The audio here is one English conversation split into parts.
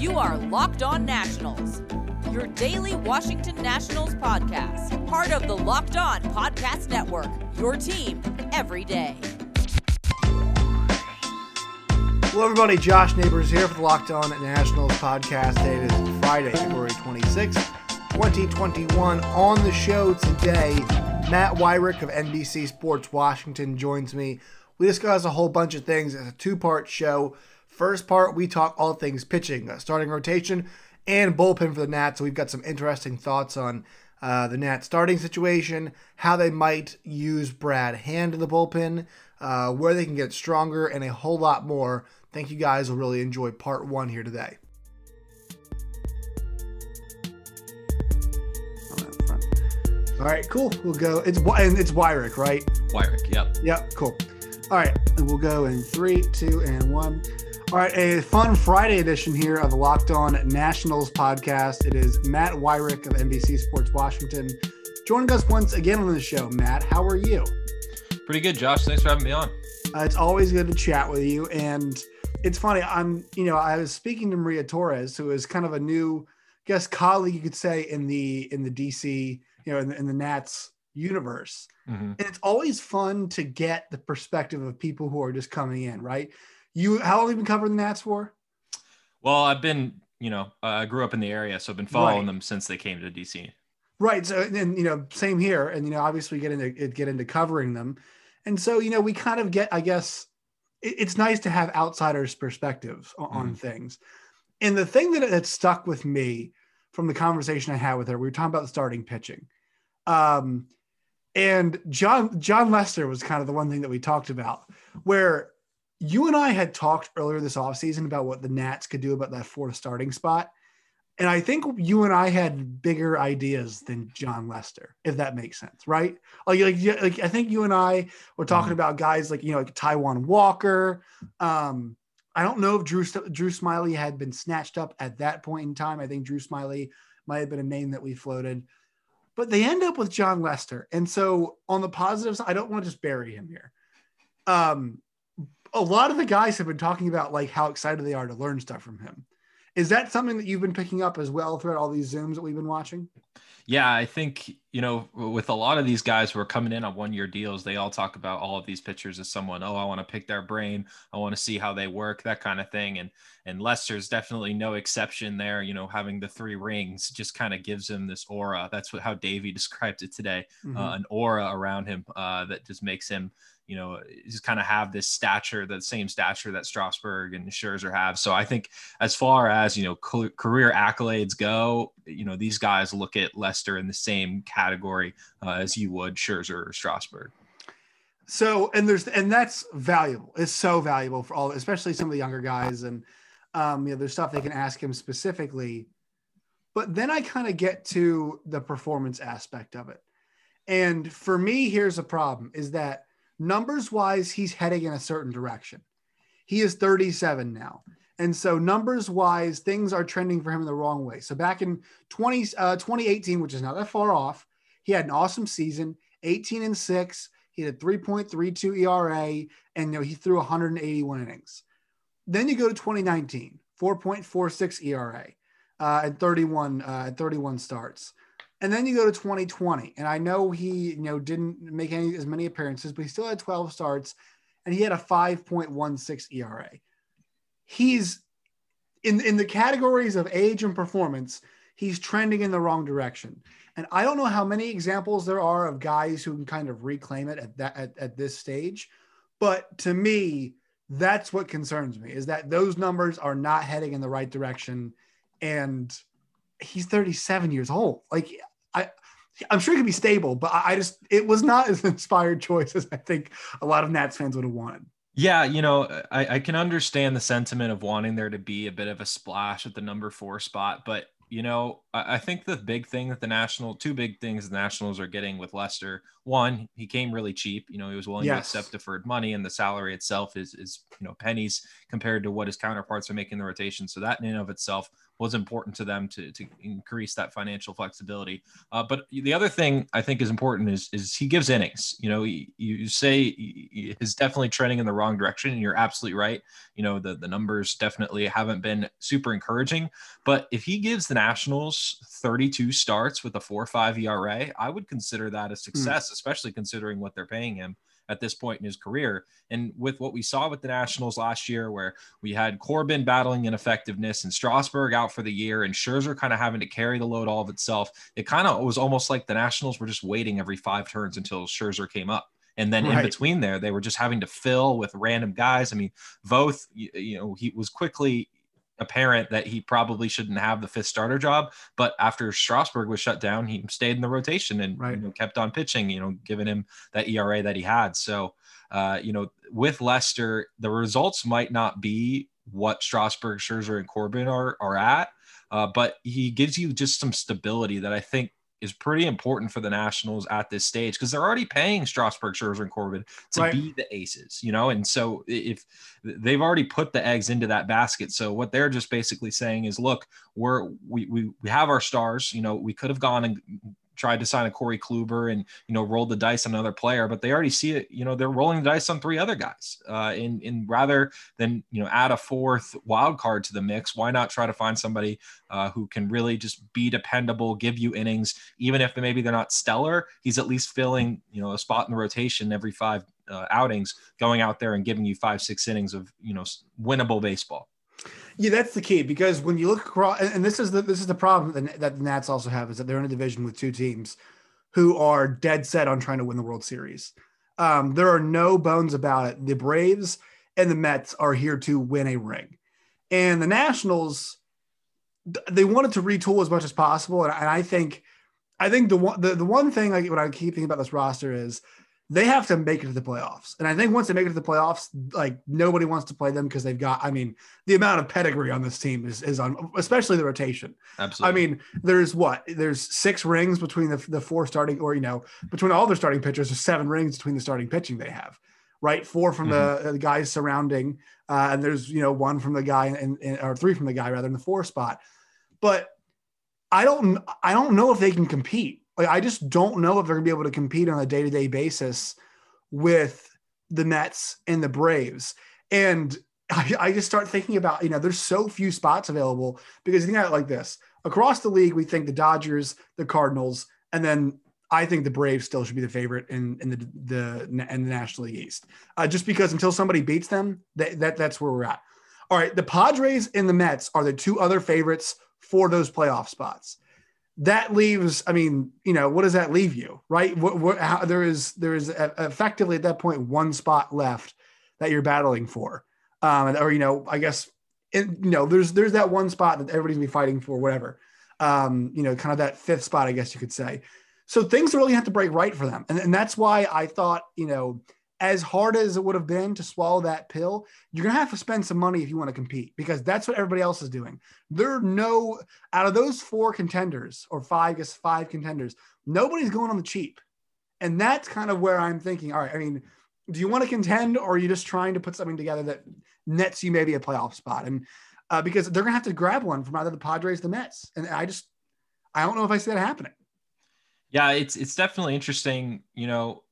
You are Locked On Nationals, your daily Washington Nationals podcast, part of the Locked On Podcast Network, your team every day. Hello, everybody. Josh Neighbors here for the Locked On Nationals podcast. Today is Friday, February 26th, 2021. On the show today, Matt Weyrich of NBC Sports Washington joins me. We discuss a whole bunch of things. It's a two part show. First part, we talk all things pitching, uh, starting rotation, and bullpen for the Nats. So we've got some interesting thoughts on uh, the Nats starting situation, how they might use Brad Hand in the bullpen, uh, where they can get stronger, and a whole lot more. Think you guys will really enjoy part one here today. All right, cool. We'll go. It's and it's Weyrich, right? Weyrich, yep. Yep, cool. All right, and we'll go in three, two, and one. All right, a fun Friday edition here of the Locked On Nationals podcast. It is Matt Weyrich of NBC Sports Washington joining us once again on the show. Matt, how are you? Pretty good, Josh. Thanks for having me on. Uh, it's always good to chat with you, and it's funny. I'm, you know, I was speaking to Maria Torres, who is kind of a new, I guess, colleague you could say in the in the DC, you know, in the, in the Nats universe. Mm-hmm. And it's always fun to get the perspective of people who are just coming in, right? You, how long have you been covering the Nats for? Well, I've been, you know, uh, I grew up in the area, so I've been following right. them since they came to DC. Right. So, and you know, same here. And you know, obviously, get into get into covering them, and so you know, we kind of get, I guess, it, it's nice to have outsiders' perspectives on, mm. on things. And the thing that that stuck with me from the conversation I had with her, we were talking about the starting pitching. Um, and Jon Jon Lester was kind of the one thing that we talked about, where you and I had talked earlier this offseason about what the Nats could do about that fourth starting spot. And I think you and I had bigger ideas than Jon Lester, if that makes sense, right? Like, like, like I think you and I were talking mm-hmm. about guys like you know like Taijuan Walker. Um, I don't know if Drew Drew Smyly had been snatched up at that point in time. I think Drew Smyly might have been a name that we floated but they end up with Jon Lester. And so on the positive side, I don't want to just bury him here. Um, a lot of the guys have been talking about like how excited they are to learn stuff from him. Is that something that you've been picking up as well throughout all these Zooms that we've been watching? Yeah, I think, you know, with a lot of these guys who are coming in on one year deals, they all talk about all of these pitchers as someone, oh, I want to pick their brain. I want to see how they work, that kind of thing. And and Lester's definitely no exception there. You know, having the three rings just kind of gives him this aura. That's what how Davey described it today. Uh, mm-hmm. Uh, an aura around him uh, that just makes him you know, just kind of have this stature, the same stature that Strasburg and Scherzer have. So I think as far as, you know, career accolades go, you know, these guys look at Lester in the same category uh, as you would Scherzer or Strasburg. So, and there's, and that's valuable. It's so valuable for all, especially some of the younger guys. And, um, you know, there's stuff they can ask him specifically. But then I kind of get to the performance aspect of it. And for me, here's a problem is that numbers wise, he's heading in a certain direction. He is 37 now. And so, numbers wise, things are trending for him in the wrong way. So, back in 20, uh, 2018, which is not that far off, he had an awesome season 18 and 6. He had a 3.32 ERA, and you know, he threw 181 innings. Then you go to 2019, 4.46 ERA uh, and 31 uh, 31 starts. And then you go to 2020, and I know he, you know, didn't make any as many appearances, but he still had 12 starts, and he had a 5.16 ERA. He's in in the categories of age and performance, he's trending in the wrong direction. And I don't know how many examples there are of guys who can kind of reclaim it at that at, at this stage, but to me, that's what concerns me is that those numbers are not heading in the right direction, and he's 37 years old. Like I, I'm sure he could be stable, but I just it was not as inspired choice as I think a lot of Nats fans would have wanted. Yeah, you know, I, I can understand the sentiment of wanting there to be a bit of a splash at the number four spot, but you know, I, I think the big thing that the national, two big things the Nationals are getting with Lester. One, he came really cheap. You know, he was willing yes. to accept deferred money, and the salary itself is is you know pennies compared to what his counterparts are making the rotation. So that in and of itself was important to them to, to increase that financial flexibility. Uh, but the other thing I think is important is, is he gives innings. You know, he, you say he is definitely trending in the wrong direction, and you're absolutely right. You know, the, the numbers definitely haven't been super encouraging. But if he gives the Nationals 32 starts with a 4 5 ERA, I would consider that a hmm. success, mm. especially considering what they're paying him at this point in his career. And with what we saw with the Nationals last year, where we had Corbin battling ineffectiveness and Strasburg out for the year and Scherzer kind of having to carry the load all of itself, it kind of was almost like the Nationals were just waiting every five turns until Scherzer came up. And then right. in between there, they were just having to fill with random guys. I mean, Voth, you know, he was quickly apparent that he probably shouldn't have the fifth starter job. But after Strasburg was shut down, he stayed in the rotation and right. you know, kept on pitching, you know, giving him that ERA that he had. So, uh, you know, with Lester, the results might not be what Strasburg, Scherzer, and Corbin are, are at. Uh, but he gives you just some stability that I think is pretty important for the Nationals at this stage because they're already paying Strasburg, Scherzer, and Corbin to right. be the aces, you know. And so if they've already put the eggs into that basket, so what they're just basically saying is, look, we're we we, we have our stars. You know, we could have gone and tried to sign a Corey Kluber and you know rolled the dice on another player, but they already see it. You know they're rolling the dice on three other guys. Uh, in in rather than you know add a fourth wild card to the mix, why not try to find somebody uh, who can really just be dependable, give you innings, even if maybe they're not stellar. He's at least filling you know a spot in the rotation every five uh, outings, going out there and giving you five six innings of you know winnable baseball. Yeah, that's the key because when you look across, and this is the this is the problem that, that the Nats also have is that they're in a division with two teams who are dead set on trying to win the World Series. Um, there are no bones about it. The Braves and the Mets are here to win a ring, and the Nationals they wanted to retool as much as possible. And, I think, I think the one the, the one thing like what I keep thinking about this roster is they have to make it to the playoffs. And I think once they make it to the playoffs, like nobody wants to play them because they've got, I mean, the amount of pedigree on this team is, is on, especially the rotation. Absolutely. I mean, there's what, there's six rings between the, the four starting, or, you know, between all their starting pitchers, there's seven rings between the starting pitching they have, right? Four from mm-hmm. the, the, guys surrounding, uh, and there's, you know, one from the guy and, or three from the guy rather in the four spot. But I don't, I don't know if they can compete like I just don't know if they're gonna be able to compete on a day to day basis with the Mets and the Braves. And I, I, just start thinking about, you know, there's so few spots available because you think about it like this across the league, we think the Dodgers, the Cardinals, and then I think the Braves still should be the favorite in, in the, the, in the National League East. Uh, just because until somebody beats them, that, that that's where we're at. All right. The Padres and the Mets are the two other favorites for those playoff spots that leaves i mean you know what does that leave you right? What, what how, there is there is effectively at that point one spot left that you're battling for. Um or you know i guess it, you know there's there's that one spot that everybody's gonna be fighting for whatever. Um you know kind of that fifth spot i guess you could say. So things really have to break right for them. And, and that's why i thought you know as hard as it would have been to swallow that pill, you're going to have to spend some money if you want to compete because that's what everybody else is doing. There are no, out of those four contenders or five, I guess five contenders, nobody's going on the cheap. And that's kind of where I'm thinking, all right, I mean, do you want to contend or are you just trying to put something together that nets you maybe a playoff spot? And uh, because they're going to have to grab one from either the Padres, the Mets. And I just, I don't know if I see that happening. Yeah, it's it's definitely interesting. You know,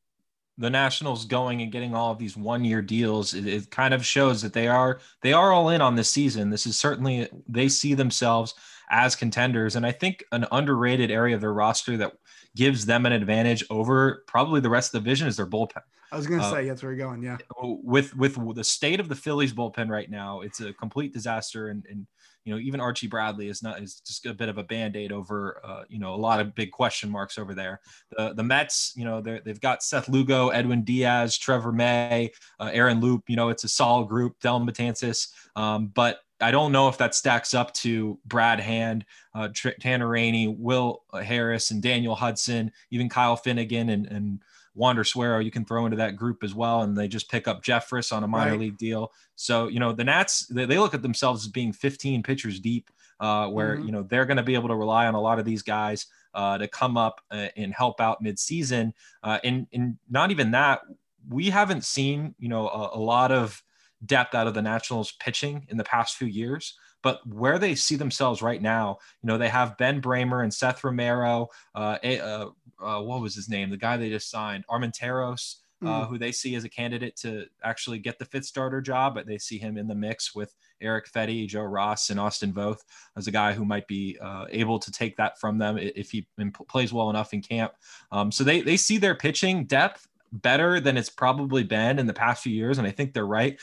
the Nationals going and getting all of these one-year deals, it, it, kind of shows that they are they are all in on this season. This is certainly they see themselves as contenders, and I think an underrated area of their roster that gives them an advantage over probably the rest of the division is their bullpen. I was going to uh, say that's where you're going. Yeah, with with the state of the Phillies bullpen right now, it's a complete disaster, and and you know, even Archie Bradley is not is just a bit of a band aid over, uh, you know, a lot of big question marks over there. The the Mets, you know, they've got Seth Lugo, Edwin Diaz, Trevor May, uh, Aaron Loup. You know, it's a solid group. Dellin Betances, um, but I don't know if that stacks up to Brad Hand, uh, Tanner Rainey, Will Harris, and Daniel Hudson, even Kyle Finnegan and and Wander Suero you can throw into that group as well. And they just pick up Jeffress on a minor right. league deal. So, you know, the Nats, they, they, look at themselves as being 15 pitchers deep, uh, where, mm-hmm. you know, they're going to be able to rely on a lot of these guys uh, to come up uh, and help out midseason. Uh, and, and not even that, we haven't seen, you know, a, a lot of depth out of the Nationals pitching in the past few years. But where they see themselves right now, you know, they have Ben Braymer and Seth Romero. Uh, uh, uh, what was his name? The guy they just signed, Armenteros. Uh, mm. who they see as a candidate to actually get the fifth starter job, but they see him in the mix with Eric Fedde, Joe Ross, and Austin Voth as a guy who might be uh, able to take that from them if he plays well enough in camp. Um, so they they see their pitching depth better than it's probably been in the past few years, and I think they're right,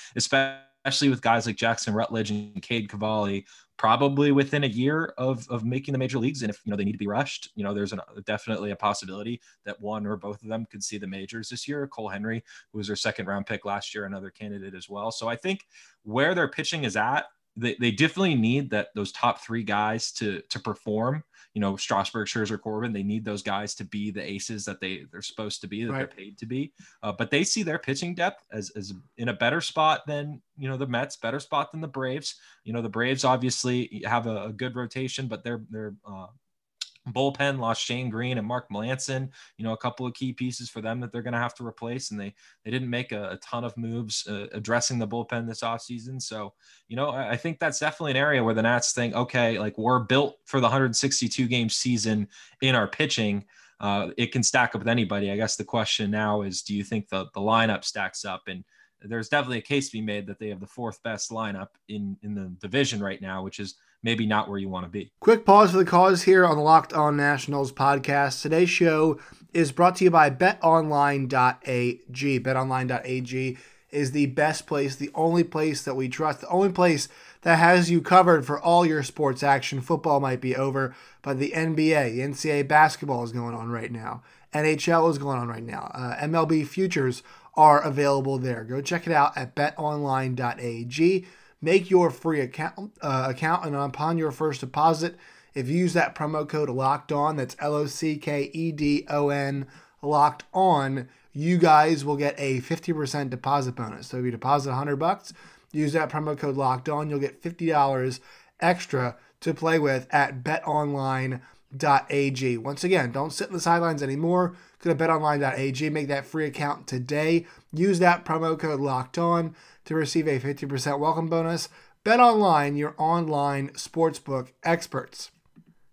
especially with guys like Jackson Rutledge and Cade Cavalli probably within a year of, of making the major leagues. And if, you know, they need to be rushed, you know, there's an, definitely a possibility that one or both of them could see the majors this year. Cole Henry, who was their second round pick last year, another candidate as well. So I think where their pitching is at, they, they definitely need that those top three guys to to perform. You know, Strasburg, Scherzer, Corbin. They need those guys to be the aces that they they're supposed to be, that right. they're paid to be. Uh, but they see their pitching depth as as in a better spot than you know the Mets, better spot than the Braves. You know, the Braves obviously have a, a good rotation, but they're they're uh, bullpen lost Shane Greene and Mark Melancon, you know, a couple of key pieces for them that they're going to have to replace. And they, they didn't make a, a ton of moves uh, addressing the bullpen this offseason. So, you know, I, I, think that's definitely an area where the Nats think, okay, like we're built for the 162 game season in our pitching. Uh, it can stack up with anybody. I guess the question now is, do you think the, the lineup stacks up? And there's definitely a case to be made that they have the fourth best lineup in, in the division right now, which is maybe not where you want to be. Quick pause for the cause here on the Locked On Nationals podcast. Today's show is brought to you by betonline.ag. Betonline.ag is the best place, the only place that we trust, the only place that has you covered for all your sports action. Football might be over, but the NBA, the NCAA basketball is going on right now. NHL is going on right now. Uh, MLB futures are available there. Go check it out at betonline.ag. Make your free account uh, account, and upon your first deposit, if you use that promo code Locked On, that's L O C K E D O N Locked On, you guys will get a 50% deposit bonus. So if you deposit 100 bucks, use that promo code Locked On, you'll get $50 extra to play with at BetOnline.ag. Once again, don't sit in the sidelines anymore. Go to BetOnline.ag, make that free account today. Use that promo code Locked On to receive a 50% welcome bonus. Bet online, your online sportsbook experts.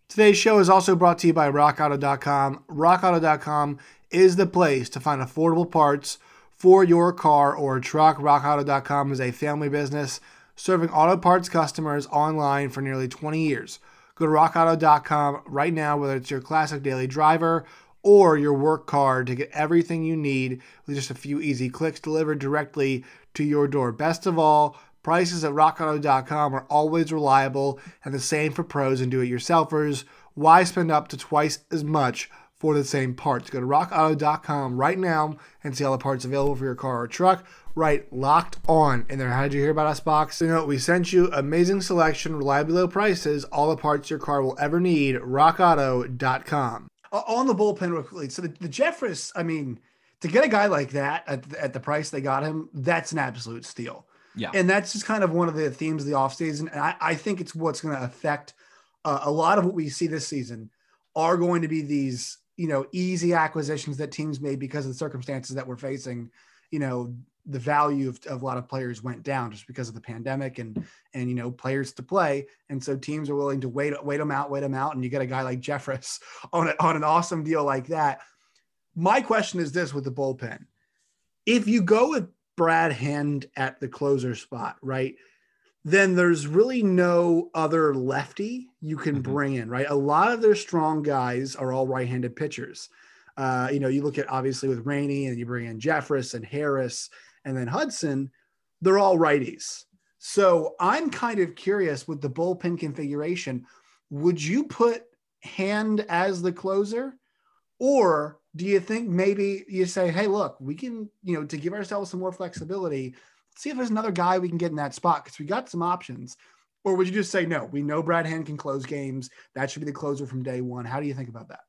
Today's show is also brought to you by RockAuto.com. RockAuto.com is the place to find affordable parts for your car or truck. RockAuto.com is a family business serving auto parts customers online for nearly 20 years. Go to RockAuto.com right now, whether it's your classic daily driver or your work car, to get everything you need with just a few easy clicks delivered directly to your door. Best of all, prices at rockauto.com are always reliable and the same for pros and do it yourselfers. Why spend up to twice as much for the same parts? Go to rockauto.com right now and see all the parts available for your car or truck. Right, locked on in there. How did you hear about us box? You know, we sent you amazing selection, reliably low prices, all the parts your car will ever need. rockauto.com. On the bullpen, real quickly. So the, the Jeffress, I mean, to get a guy like that at the, at the price they got him, that's an absolute steal. Yeah. And that's just kind of one of the themes of the offseason. And I, I think it's what's going to affect uh, a lot of what we see this season are going to be these, you know, easy acquisitions that teams made because of the circumstances that we're facing. You know, the value of, of a lot of players went down just because of the pandemic and and you know players to play and so teams are willing to wait wait them out wait them out and you get a guy like Jeffress on a, on an awesome deal like that my question is this with the bullpen. If you go with Brad Hand at the closer spot, right? Then there's really no other lefty you can mm-hmm. bring in, right? A lot of their strong guys are all right-handed pitchers. Uh, you know, you look at obviously with Rainey and you bring in Jeffress and Harris and then Hudson, they're all righties. So I'm kind of curious with the bullpen configuration. Would you put Hand as the closer, or do you think maybe you say, hey, look, we can, you know, to give ourselves some more flexibility, see if there's another guy we can get in that spot because we got some options? Or would you just say, no, we know Brad Hand can close games. That should be the closer from day one. How do you think about that?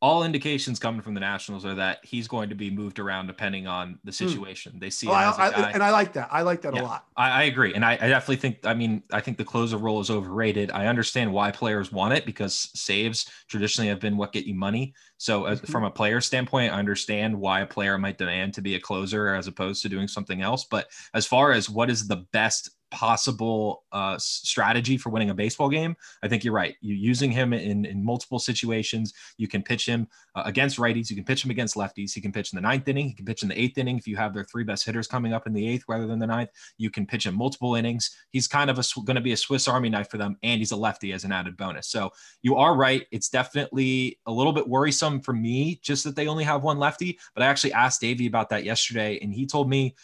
All indications coming from the Nationals are that he's going to be moved around depending on the hmm. situation. Mm. They see, oh, I, I, and I like that. I like that yeah, a lot. I, I agree, and I, I, definitely think. I mean, I think the closer role is overrated. I understand why players want it because saves traditionally have been what get you money. So, as, mm-hmm. from a player standpoint, I understand why a player might demand to be a closer as opposed to doing something else. But as far as what is the best possible uh, strategy for winning a baseball game. I think you're right. You're using him in, in multiple situations. You can pitch him uh, against righties. You can pitch him against lefties. He can pitch in the ninth inning. He can pitch in the eighth inning. If you have their three best hitters coming up in the eighth rather than the ninth, you can pitch him multiple innings. He's kind of going to be a Swiss Army knife for them, and he's a lefty as an added bonus. So you are right. It's definitely a little bit worrisome for me just that they only have one lefty. But I actually asked Davey about that yesterday, and he told me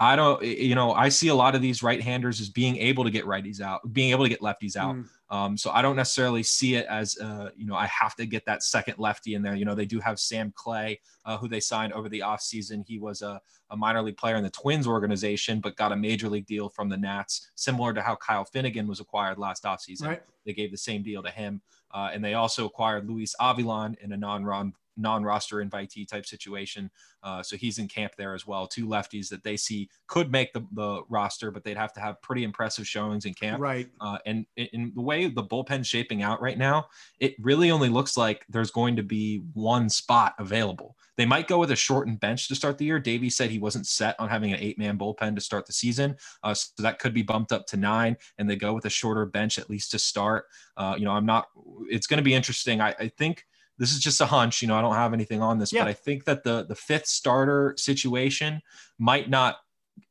I don't, you know, I see a lot of these right handers as being able to get righties out, being able to get lefties out. Mm. Um, so I don't necessarily see it as, uh, you know, I have to get that second lefty in there. You know, they do have Sam Clay, uh, who they signed over the offseason. He was a, a, minor league player in the Twins organization, but got a major league deal from the Nats, similar to how Kyle Finnegan was acquired last offseason. Right. They gave the same deal to him. Uh, and they also acquired Luis Avilan in a non-run non-roster invitee type situation. Uh, so he's in camp there as well. Two lefties that they see could make the, the roster, but they'd have to have pretty impressive showings in camp. Right. Uh, and in the way the bullpen's shaping out right now, it really only looks like there's going to be one spot available. They might go with a shortened bench to start the year. Davey said he wasn't set on having an eight-man bullpen to start the season, uh, so that could be bumped up to nine, and they go with a shorter bench at least to start. Uh, you know, I'm not. It's going to be interesting. I, I think this is just a hunch. You know, I don't have anything on this, yeah. but I think that the the fifth starter situation might not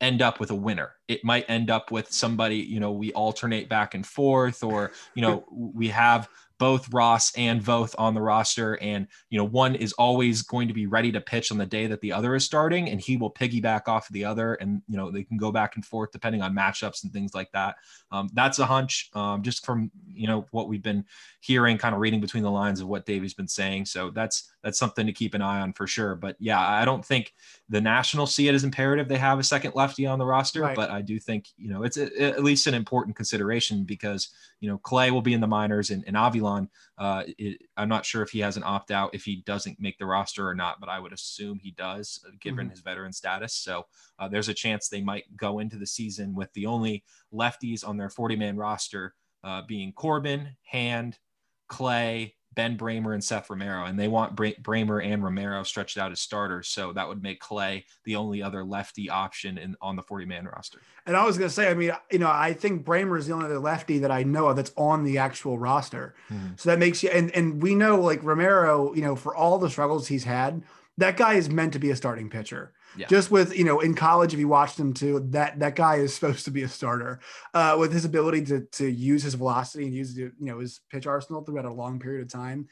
end up with a winner. It might end up with somebody, you know, we alternate back and forth, or, you know, we have both Ross and Voth on the roster. And, you know, one is always going to be ready to pitch on the day that the other is starting, and he will piggyback off of the other. And, you know, they can go back and forth depending on matchups and things like that. Um, that's a hunch um, just from, you know, what we've been hearing, kind of reading between the lines of what Davey's been saying. So that's, that's something to keep an eye on for sure. But yeah, I don't think the Nationals see it as imperative they have a second lefty on the roster, right. but I do think, you know, it's a, at least an important consideration because, you know, Clay will be in the minors and, and Avilan, uh, it, I'm not sure if he has an opt out if he doesn't make the roster or not, but I would assume he does uh, given mm-hmm. his veteran status. So uh, there's a chance they might go into the season with the only lefties on their 40 man roster uh, being Corbin, Hand, Clay, Ben Braymer and Seth Romero, and they want Bra- Braymer and Romero stretched out as starters. So that would make Clay the only other lefty option in on the 40 man roster. And I was going to say, I mean, you know, I think Braymer is the only other lefty that I know of that's on the actual roster. Mm-hmm. So that makes you, and, and we know like Romero, you know, for all the struggles he's had, that guy is meant to be a starting pitcher. Yeah. Just with you know in college, if you watched him too, that that guy is supposed to be a starter. Uh, with his ability to to use his velocity and use you know his pitch arsenal throughout a long period of time,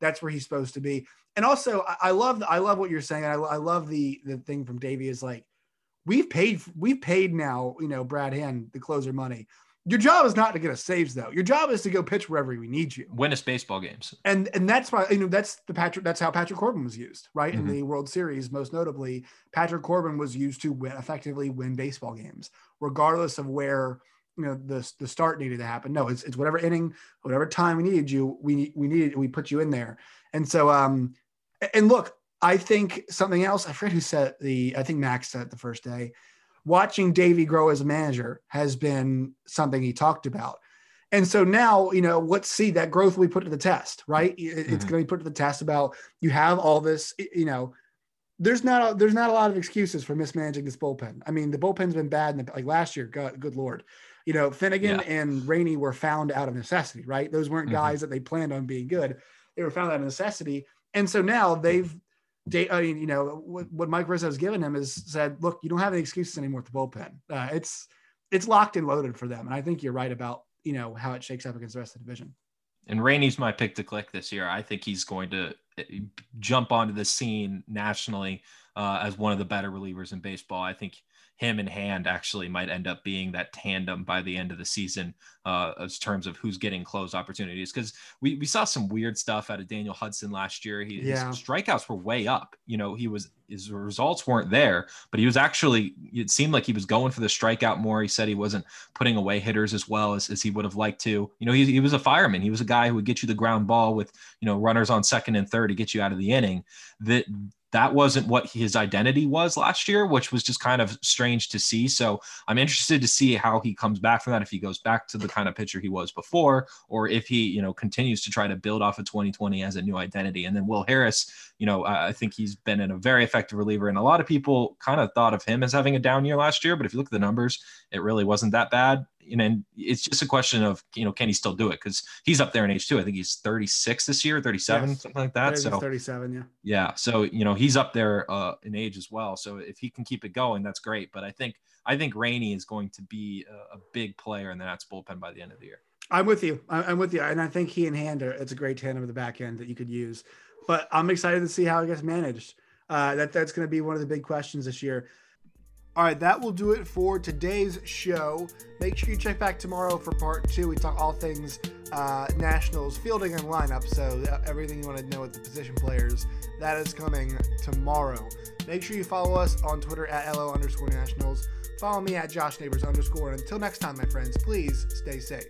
that's where he's supposed to be. And also, I, I love I love what you're saying. I, I love the the thing from Davey is like we've paid we've paid now you know Brad Hand the closer money. Your job is not to get us saves though. Your job is to go pitch wherever we need you. Win us baseball games. And and that's why you know that's the Patrick that's how Patrick Corbin was used, right? Mm-hmm. In the World Series, most notably, Patrick Corbin was used to win effectively win baseball games, regardless of where you know the the start needed to happen. No, it's it's whatever inning, whatever time we needed you, we we needed we put you in there. And so um and look, I think something else, I forget who said the I think Max said it the first day watching Davey grow as a manager has been something he talked about. And so now, you know, let's see that growth we put to the test, right? It's mm-hmm. going to be put to the test about you have all this, you know, there's not a, there's not a lot of excuses for mismanaging this bullpen. I mean, the bullpen's been bad in the, like last year. God, good lord, you know, Finnegan yeah. and Rainey were found out of necessity, right? Those weren't mm-hmm. guys that they planned on being good. They were found out of necessity, and so now they've I mean, you know, what, what Mike Rizzo has given him is said, look, you don't have any excuses anymore with the bullpen. Uh, it's it's locked and loaded for them, and I think you're right about you know how it shakes up against the rest of the division. And Rainey's my pick to click this year. I think he's going to eh, jump onto the scene nationally uh, as one of the better relievers in baseball. I think him in hand actually might end up being that tandem by the end of the season uh, as terms of who's getting close opportunities. Because we, we saw some weird stuff out of Daniel Hudson last year. He, yeah. His strikeouts were way up. You know, he was his results weren't there, but he was actually. It seemed like he was going for the strikeout more. He said he wasn't putting away hitters as well as, as he would have liked to. You know, he, he was a fireman. He was a guy who would get you the ground ball with you know runners on second and third to get you out of the inning. That that wasn't what his identity was last year, which was just kind of strange to see. So I'm interested to see how he comes back from that. If he goes back to the kind of pitcher he was before, or if he, you know, continues to try to build off of 2020 as a new identity. And then Will Harris, you know, I think he's been in a very effective reliever, and a lot of people kind of thought of him as having a down year last year. But if you look at the numbers, it really wasn't that bad you know, and it's just a question of, you know, can he still do it? Because he's up there in age too. I think he's 36 this year, 37, yes. something like that. So 37, yeah. Yeah. So, you know, he's up there uh, in age as well. So if he can keep it going, that's great. But I think, I think Rainey is going to be a, a big player in the Nats bullpen by the end of the year. I'm with you. I'm with you. And I think he and Hand are, it's a great tandem of the back end that you could use. But I'm excited to see how it gets managed. Uh, that that's going to be one of the big questions this year. All right, that will do it for today's show. Make sure you check back tomorrow for part two. We talk all things uh, Nationals fielding and lineup. So everything you want to know with the position players, that is coming tomorrow. Make sure you follow us on Twitter at LO underscore Nationals. Follow me at Josh Neighbors underscore. And until next time, my friends, please stay safe.